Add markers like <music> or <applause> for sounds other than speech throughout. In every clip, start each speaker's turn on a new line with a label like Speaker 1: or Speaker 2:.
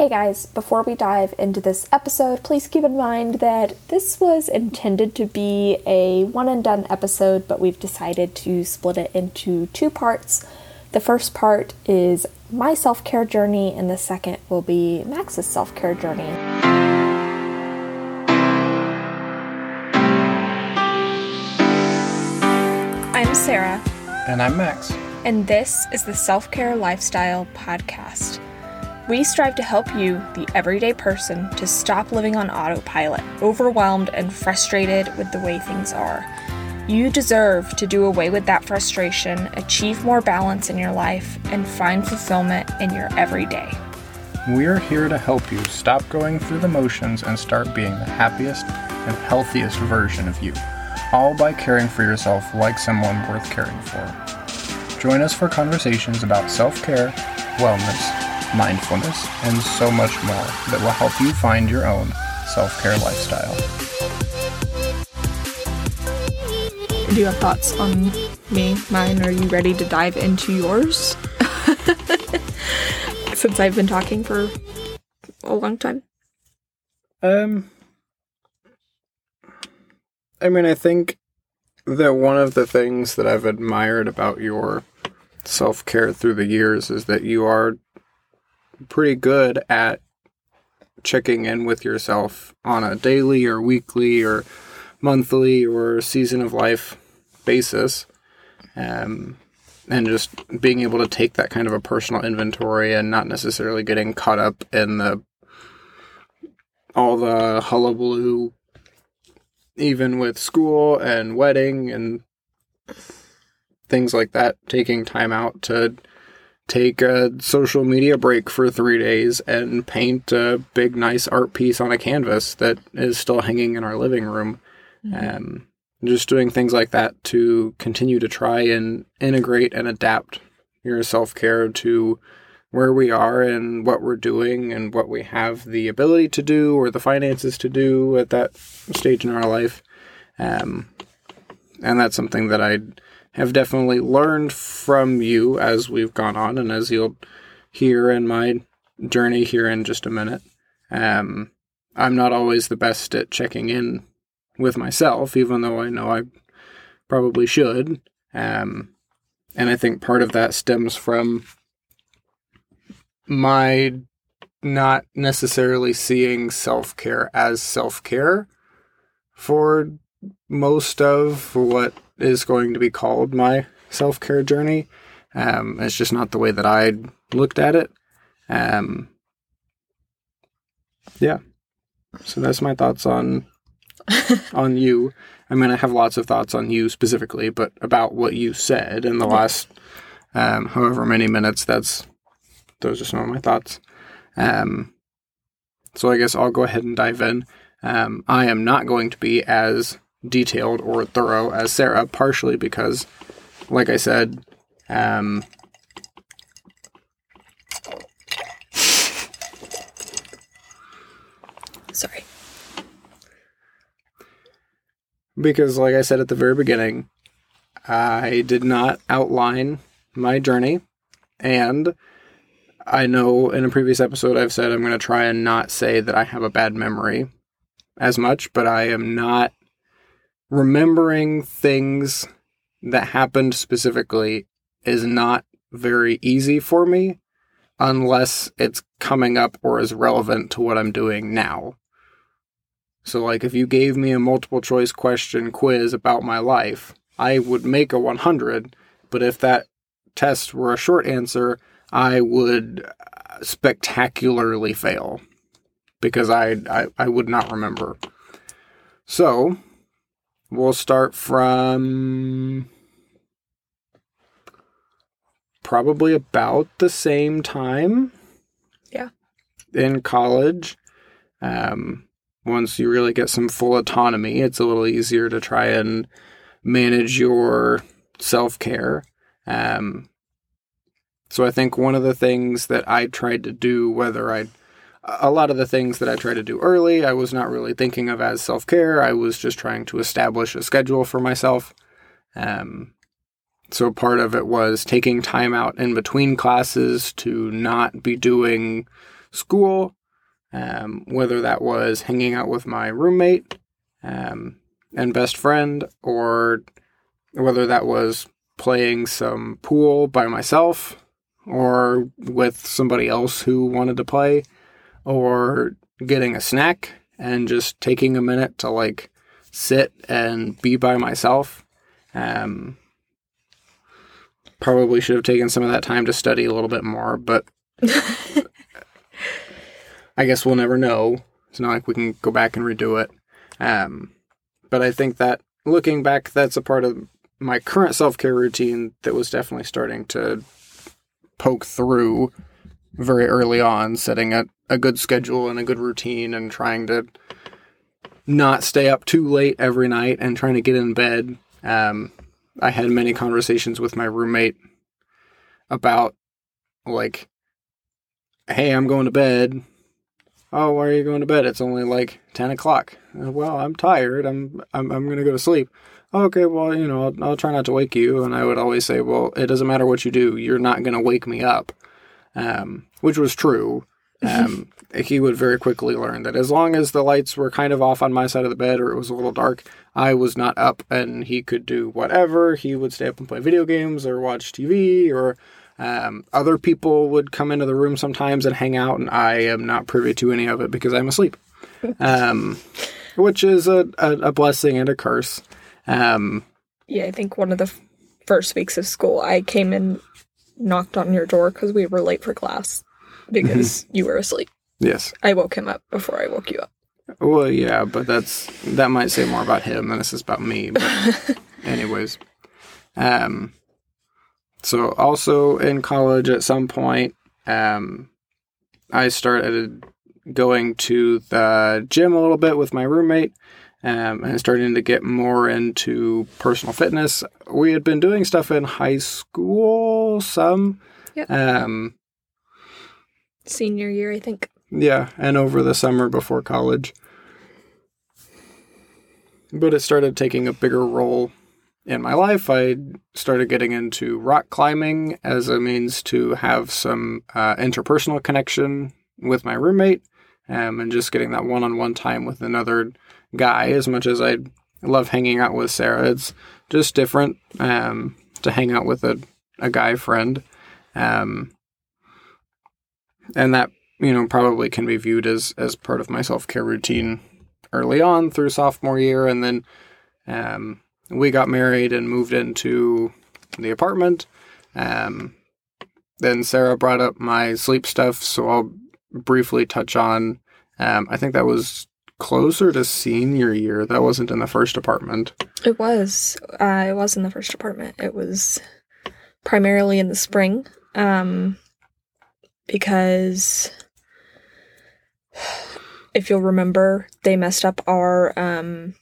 Speaker 1: Hey guys, before we dive into this episode, please keep in mind that this was intended to be a one and done episode, but we've decided to split it into two parts. The first part is my self care journey, and the second will be Max's self care journey. I'm Sarah.
Speaker 2: And I'm Max.
Speaker 1: And this is the Self Care Lifestyle Podcast. We strive to help you, the everyday person, to stop living on autopilot, overwhelmed and frustrated with the way things are. You deserve to do away with that frustration, achieve more balance in your life, and find fulfillment in your everyday.
Speaker 2: We're here to help you stop going through the motions and start being the happiest and healthiest version of you, all by caring for yourself like someone worth caring for. Join us for conversations about self care, wellness, mindfulness, and so much more that will help you find your own self care lifestyle.
Speaker 1: Do you have thoughts on me, mine? Are you ready to dive into yours? <laughs> Since I've been talking for a long time.
Speaker 2: Um, I mean, I think that one of the things that I've admired about your self care through the years is that you are pretty good at checking in with yourself on a daily or weekly or monthly or season of life basis. Um, and just being able to take that kind of a personal inventory and not necessarily getting caught up in the all the hullabaloo even with school and wedding and things like that taking time out to take a social media break for three days and paint a big, nice art piece on a canvas that is still hanging in our living room. Mm-hmm. Um, just doing things like that to continue to try and integrate and adapt your self care to where we are and what we're doing and what we have the ability to do or the finances to do at that stage in our life. Um, and that's something that I have definitely learned from you as we've gone on, and as you'll hear in my journey here in just a minute. Um, I'm not always the best at checking in with myself, even though I know I probably should. Um, and I think part of that stems from my not necessarily seeing self care as self care for most of what is going to be called my self care journey. Um, it's just not the way that I looked at it. Um, yeah. So that's my thoughts on <laughs> on you. I mean, I have lots of thoughts on you specifically, but about what you said in the last um, however many minutes. That's those are some of my thoughts. Um, so I guess I'll go ahead and dive in. Um, I am not going to be as detailed or thorough as Sarah, partially because, like I said, um,
Speaker 1: sorry.
Speaker 2: Because, like I said at the very beginning, I did not outline my journey, and I know in a previous episode I've said I'm going to try and not say that I have a bad memory as much, but I am not remembering things that happened specifically is not very easy for me unless it's coming up or is relevant to what I'm doing now. So, like, if you gave me a multiple choice question quiz about my life, I would make a 100, but if that test were a short answer, I would spectacularly fail because I, I, I would not remember. So, We'll start from probably about the same time.
Speaker 1: Yeah.
Speaker 2: In college. Um, once you really get some full autonomy, it's a little easier to try and manage your self care. Um, so I think one of the things that I tried to do, whether I a lot of the things that I try to do early, I was not really thinking of as self care. I was just trying to establish a schedule for myself. Um, so part of it was taking time out in between classes to not be doing school, um, whether that was hanging out with my roommate um, and best friend, or whether that was playing some pool by myself or with somebody else who wanted to play, or getting a snack and just taking a minute to like sit and be by myself. Um, probably should have taken some of that time to study a little bit more, but <laughs> I guess we'll never know. It's not like we can go back and redo it. Um, but I think that looking back, that's a part of my current self care routine that was definitely starting to poke through very early on, setting a, a good schedule and a good routine and trying to not stay up too late every night and trying to get in bed. Um, I had many conversations with my roommate about, like, hey, I'm going to bed. Oh, why are you going to bed? It's only like 10 o'clock. Well, I'm tired. I'm, I'm, I'm to go to sleep. Okay, well, you know, I'll, I'll try not to wake you. And I would always say, well, it doesn't matter what you do. You're not to wake me up. Um, which was true. Um, he would very quickly learn that as long as the lights were kind of off on my side of the bed or it was a little dark, I was not up and he could do whatever. He would stay up and play video games or watch TV or um, other people would come into the room sometimes and hang out, and I am not privy to any of it because I'm asleep, <laughs> um, which is a, a, a, blessing and a curse. Um,
Speaker 1: yeah, I think one of the f- first weeks of school, I came and knocked on your door because we were late for class because you were asleep.
Speaker 2: Yes.
Speaker 1: I woke him up before I woke you up.
Speaker 2: Well, yeah, but that's that might say more about him than this is about me. But <laughs> anyways, um, so also in college at some point, um, I started going to the gym a little bit with my roommate. Um, and starting to get more into personal fitness. We had been doing stuff in high school, some.
Speaker 1: Yep.
Speaker 2: Um,
Speaker 1: Senior year, I think.
Speaker 2: Yeah, and over the summer before college. But it started taking a bigger role in my life. I started getting into rock climbing as a means to have some uh, interpersonal connection with my roommate um, and just getting that one on one time with another guy. As much as I love hanging out with Sarah, it's just different um, to hang out with a, a guy friend. Um, and that you know probably can be viewed as as part of my self-care routine early on through sophomore year. And then um, we got married and moved into the apartment. Um, then sarah brought up my sleep stuff so i'll briefly touch on um, i think that was closer to senior year. That wasn't in the first apartment.
Speaker 1: It was. Uh, it was in the first apartment. It was primarily in the spring, um, because if you'll remember, they messed up our um,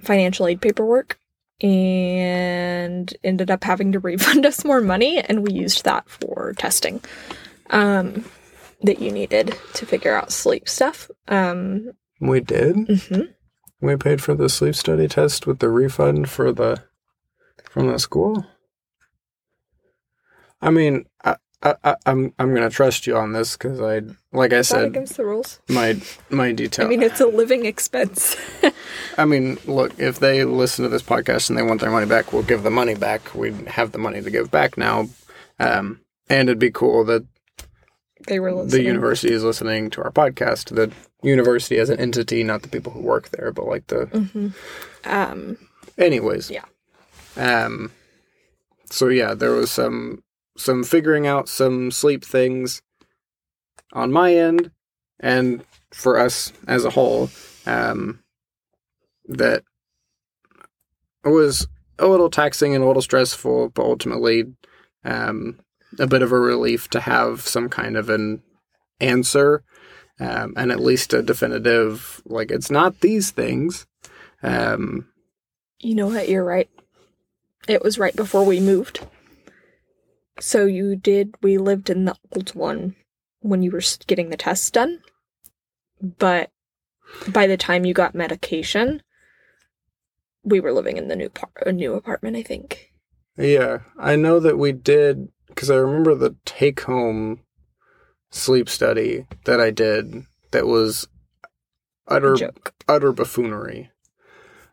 Speaker 1: financial aid paperwork and ended up having to <laughs> refund us more money, and we used that for testing um, that you needed to figure out sleep stuff. Um,
Speaker 2: we did
Speaker 1: mhm.
Speaker 2: we paid for the sleep study test with the refund for the from the school i mean i, I I- i'm i'm gonna trust you on this because i like i said
Speaker 1: against the rules?
Speaker 2: my my detail
Speaker 1: I mean, it's a living expense. <laughs>
Speaker 2: I mean, look, if they listen to this podcast and they want their money back, we'll give the money back. We have the money to give back now. Um, and it'd be cool that
Speaker 1: they were listening.
Speaker 2: the university is listening to our podcast. The university as an entity, not the people who work there, but like the.
Speaker 1: Mhm. Um,
Speaker 2: Anyways.
Speaker 1: Yeah.
Speaker 2: Um. So yeah, there was some some figuring out some sleep things on my end, and for us as a whole, um, that was a little taxing and a little stressful, but ultimately, um, a bit of a relief to have some kind of an answer, um, and at least a definitive, like it's not these things. Um,
Speaker 1: you know what? You're right. It was right before we moved. So you did. We lived in the old one when you were getting the tests done, but by the time you got medication, we were living in the new par- a new apartment. I think.
Speaker 2: Yeah, I know that we did because I remember the take home sleep study that I did that was utter utter buffoonery.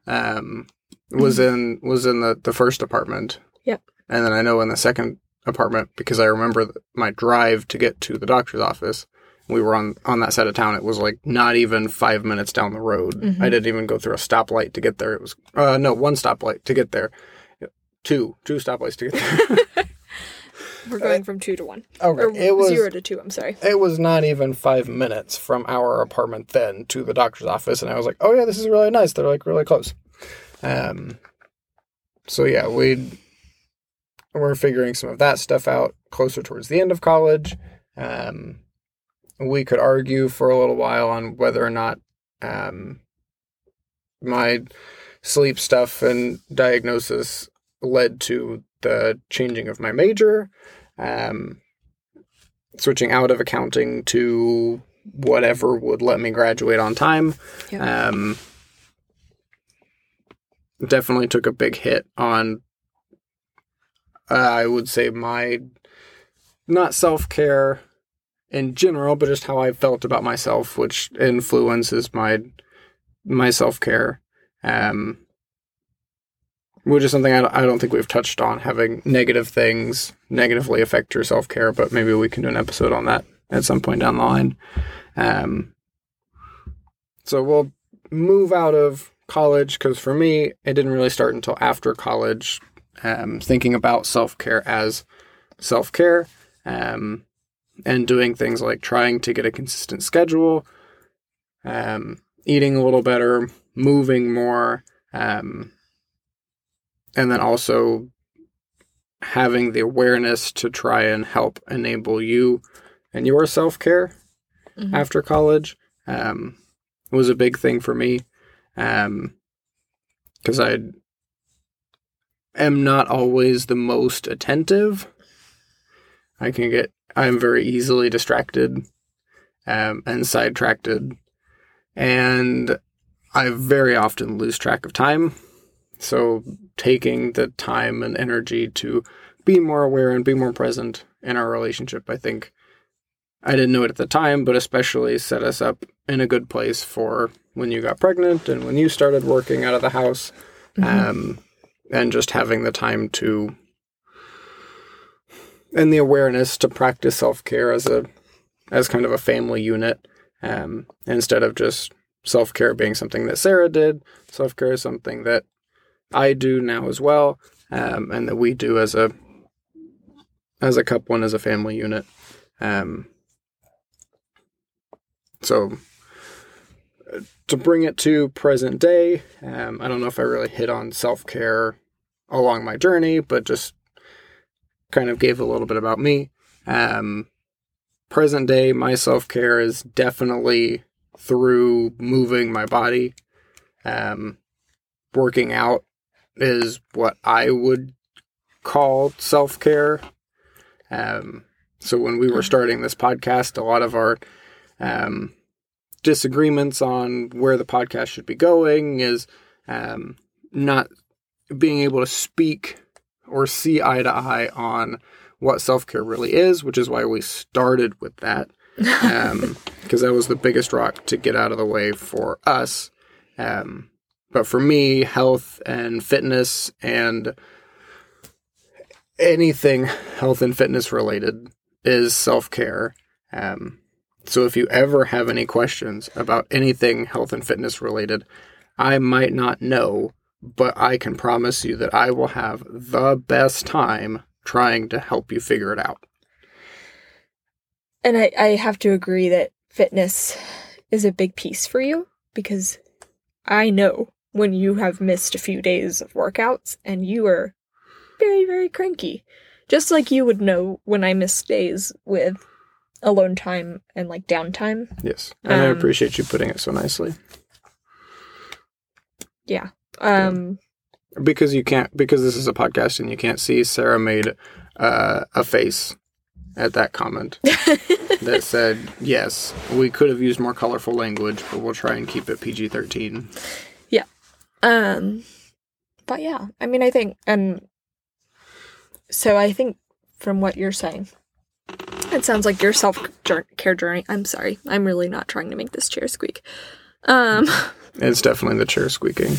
Speaker 2: Um, was in was in the the first apartment.
Speaker 1: Yep.
Speaker 2: And then I know in the second apartment because I remember my drive to get to the doctor's office. We were on on that side of town. It was like not even five minutes down the road.
Speaker 1: Mhm.
Speaker 2: I didn't even go through a stoplight to get there. It was uh no one stoplight to get there. Two two stoplights to get there. <laughs>
Speaker 1: We're going from two to one.
Speaker 2: okay,
Speaker 1: Or
Speaker 2: it was
Speaker 1: zero to two, I'm sorry.
Speaker 2: it was not even five minutes from our apartment then to the doctor's office, and I was like, "Oh yeah, this is really nice." They're like really close. Um, so yeah, we we're figuring some of that stuff out closer towards the end of college. Um, we could argue for a little while on whether or not um, my sleep stuff and diagnosis led to the changing of my major. Um, switching out of accounting to whatever would let me graduate on time.
Speaker 1: Yeah.
Speaker 2: Um, definitely took a big hit on, uh, I would say, my not self care in general, but just how I felt about myself, which influences my my self care. Um, which is something I I don't think we've touched on having negative things negatively affect your self care, but maybe we can do an episode on that at some point down the line. Um, so we'll move out of college because for me, it didn't really start until after college. Um, thinking about self care as self care, um, and doing things like trying to get a consistent schedule, um, eating a little better, moving more, um, and then also having the awareness to try and help enable you and your self care
Speaker 1: Mhm.
Speaker 2: after college um, was a big thing for me because I am not always the most attentive. I can get I'm very easily distracted um, and sidetracked, and I very often lose track of time. So taking the time and energy to be more aware and be more present in our relationship, I think I didn't know it at the time, but especially set us up in a good place for when you got pregnant and when you started working out of the house, um, and just having the time to and the awareness to practice self care as a as kind of a family unit, um, instead of just self care being something that Sarah did. Self care is something that I do now as well, um, and that we do as a as a couple and as a family unit. Um, so to bring it to present day, um, I don't know if I really hit on self care along my journey, but just kind of gave a little bit about me. Um, present day, my self care is definitely through moving my body. Um, working out is what I would call self care. Um, so when we were starting this podcast, a lot of our um, disagreements on where the podcast should be going is um, not being able to speak or see eye to eye on what self care really is, which is why we started with that. <laughs> Because that was the biggest rock to get out of the way for us. Um, but for me, health and fitness and anything health and fitness related is self care. Um, so if you ever have any questions about anything health and fitness related, I might not know, but I can promise you that I will have the best time trying to help you figure it out.
Speaker 1: And I, I have to agree that fitness is a big piece for you because I know when you have missed a few days of workouts and you are very, very cranky. Just like you would know when I miss days with alone time and like downtime.
Speaker 2: Yes. And I
Speaker 1: Um,
Speaker 2: appreciate you putting it so nicely.
Speaker 1: Yeah. Um
Speaker 2: Because you can't, because this is a podcast and you can't see, Sarah made uh, a face at that comment <laughs> that said, yes, we could have used more colorful language, but we'll try and keep it PG 13. Yeah.
Speaker 1: Um, but yeah, I mean, I think, and so I think from what you're saying, It sounds like your self care journey. I'm sorry. I'm really not trying to make this chair squeak. Um,
Speaker 2: It's definitely the chair squeaking.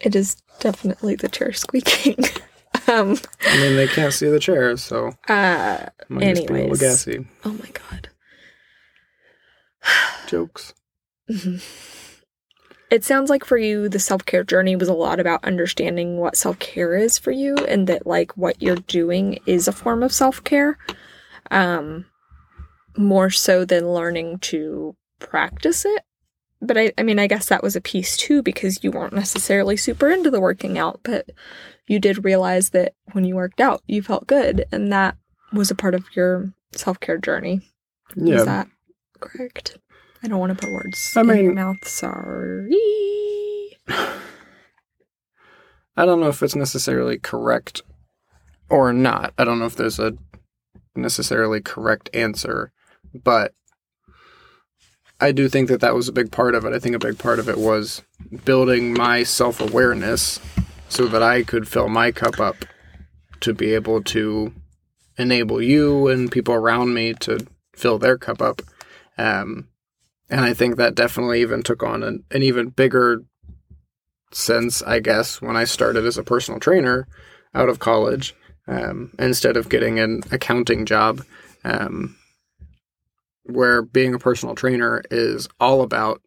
Speaker 1: it is definitely the chair squeaking. <laughs> um,
Speaker 2: I mean, they can't see the chair, so
Speaker 1: uh,
Speaker 2: I'm just being a little
Speaker 1: Anyways.
Speaker 2: gassy.
Speaker 1: oh my god. <sighs>
Speaker 2: Jokes.
Speaker 1: It sounds like for you, the self care journey was a lot about understanding what self care is for you and that, like, what you're doing is a form of self care. Um, more so than learning to practice it. But I, I mean, I guess that was a piece too because you weren't necessarily super into the working out, but you did realize that when you worked out, you felt good. And that was a part of your self care journey.
Speaker 2: Yeah.
Speaker 1: Is that correct? I don't want to put words
Speaker 2: I
Speaker 1: in your
Speaker 2: mean-
Speaker 1: mouth. Sorry. <sighs>
Speaker 2: I don't know if it's necessarily correct or not. I don't know if there's a necessarily correct answer, but I do think that that was a big part of it. I think a big part of it was building my self awareness so that I could fill my cup up to be able to enable you and people around me to fill their cup up. Um, and I think that definitely even took on an, an even bigger sense, I guess, when I started as a personal trainer out of college, um, instead of getting an accounting job, um, where being a personal trainer is all about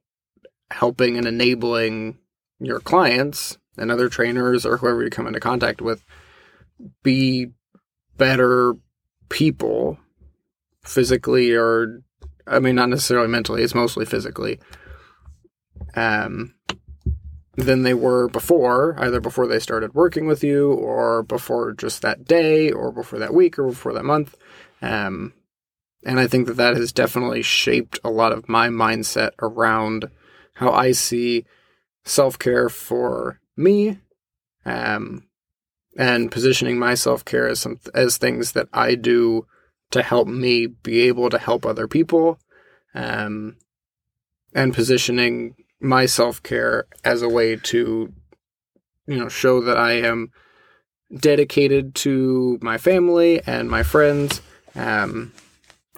Speaker 2: helping and enabling your clients and other trainers or whoever you come into contact with be better people physically or I mean not necessarily mentally, it's mostly physically. Um than they were before, either before they started working with you or before just that day or before that week or before that month. Um and I think that that has definitely shaped a lot of my mindset around how I see self-care for me um and positioning my self-care as some as things that I do to help me be able to help other people um and positioning my self-care as a way to you know show that I am dedicated to my family and my friends um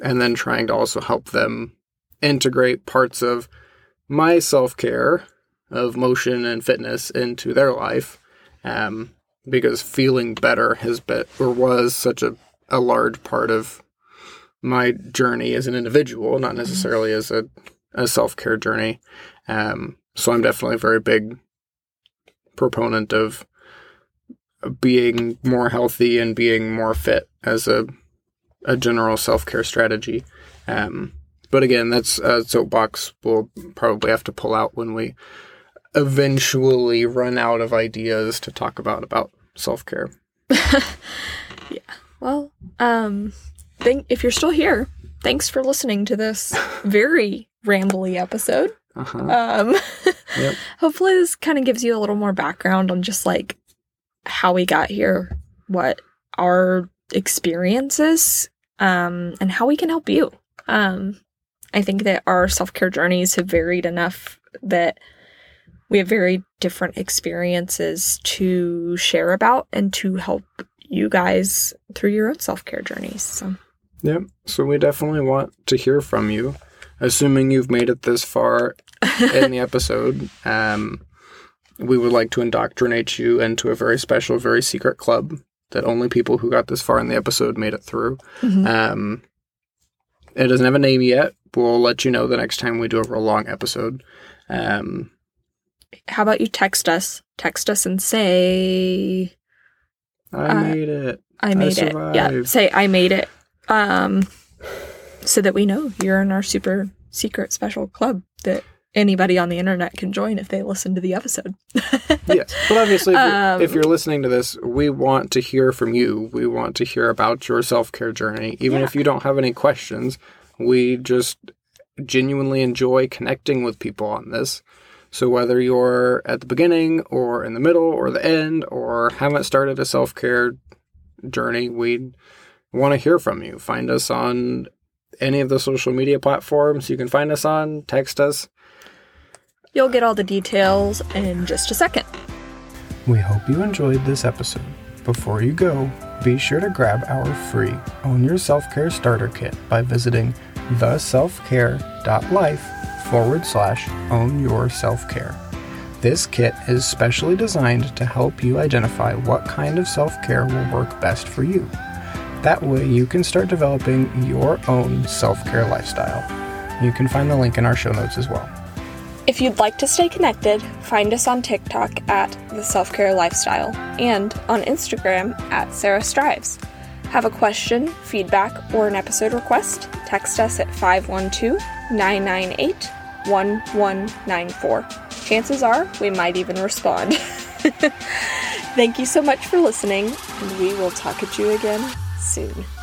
Speaker 2: and then trying to also help them integrate parts of my self-care of motion and fitness into their life um because feeling better has been or was such a, a large part of my journey as an individual, not necessarily as a, a self care journey. Um, so I'm definitely a very big proponent of being more healthy and being more fit as a a general self care strategy. Um, but again, that's a soapbox we'll probably have to pull out when we eventually run out of ideas to talk about about self care. <laughs> Yeah.
Speaker 1: Well, um, thank if you're still here, thanks for listening to this <laughs> very rambly episode.
Speaker 2: Uh-huh.
Speaker 1: Um, <laughs>
Speaker 2: Yep.
Speaker 1: hopefully this kind of gives you a little more background on just like how we got here, what our experiences, um, and how we can help you. Um, I think that our self care journeys have varied enough that we have very different experiences to share about and to help you guys through your own self care journeys. So,
Speaker 2: Yep. So we definitely want to hear from you. Assuming you've made it this far <laughs> in the episode, um, we would like to indoctrinate you into a very special, very secret club that only people who got this far in the episode made it through.
Speaker 1: Mhm.
Speaker 2: Um, it doesn't have a name yet. We'll let you know the next time we do a real long episode. Um,
Speaker 1: how about you text us? Text us and say,
Speaker 2: I
Speaker 1: Uh,
Speaker 2: made it.
Speaker 1: I made it. Yeah, say I made it. Um, so that we know you're in our super secret special club that anybody on the internet can join if they listen to the episode. <laughs>
Speaker 2: yes, but obviously, if, you're,
Speaker 1: Um,
Speaker 2: if you're listening to this, we want to hear from you. We want to hear about your self care journey. Even
Speaker 1: Yeah.
Speaker 2: if you don't have any questions, we just genuinely enjoy connecting with people on this. So whether you're at the beginning or in the middle or the end or haven't started a self care journey, we want to hear from you. Find us on any of the social media platforms you can find us on. Text us.
Speaker 1: You'll get all the details in just a second.
Speaker 2: We hope you enjoyed this episode. Before you go, be sure to grab our free Own Your Self Care Starter Kit by visiting theselfcare.life forward slash own your self care. This kit is specially designed to help you identify what kind of self care will work best for you. That way, you can start developing your own self care lifestyle. You can find the link in our show notes as well.
Speaker 1: If you'd like to stay connected, find us on TikTok at The Self Care Lifestyle and on Instagram at Sarah Strives. Have a question, feedback, or an episode request? Text us at 512 998 1194. Chances are we might even respond. <laughs> Thank you so much for listening, and we will talk at you again soon.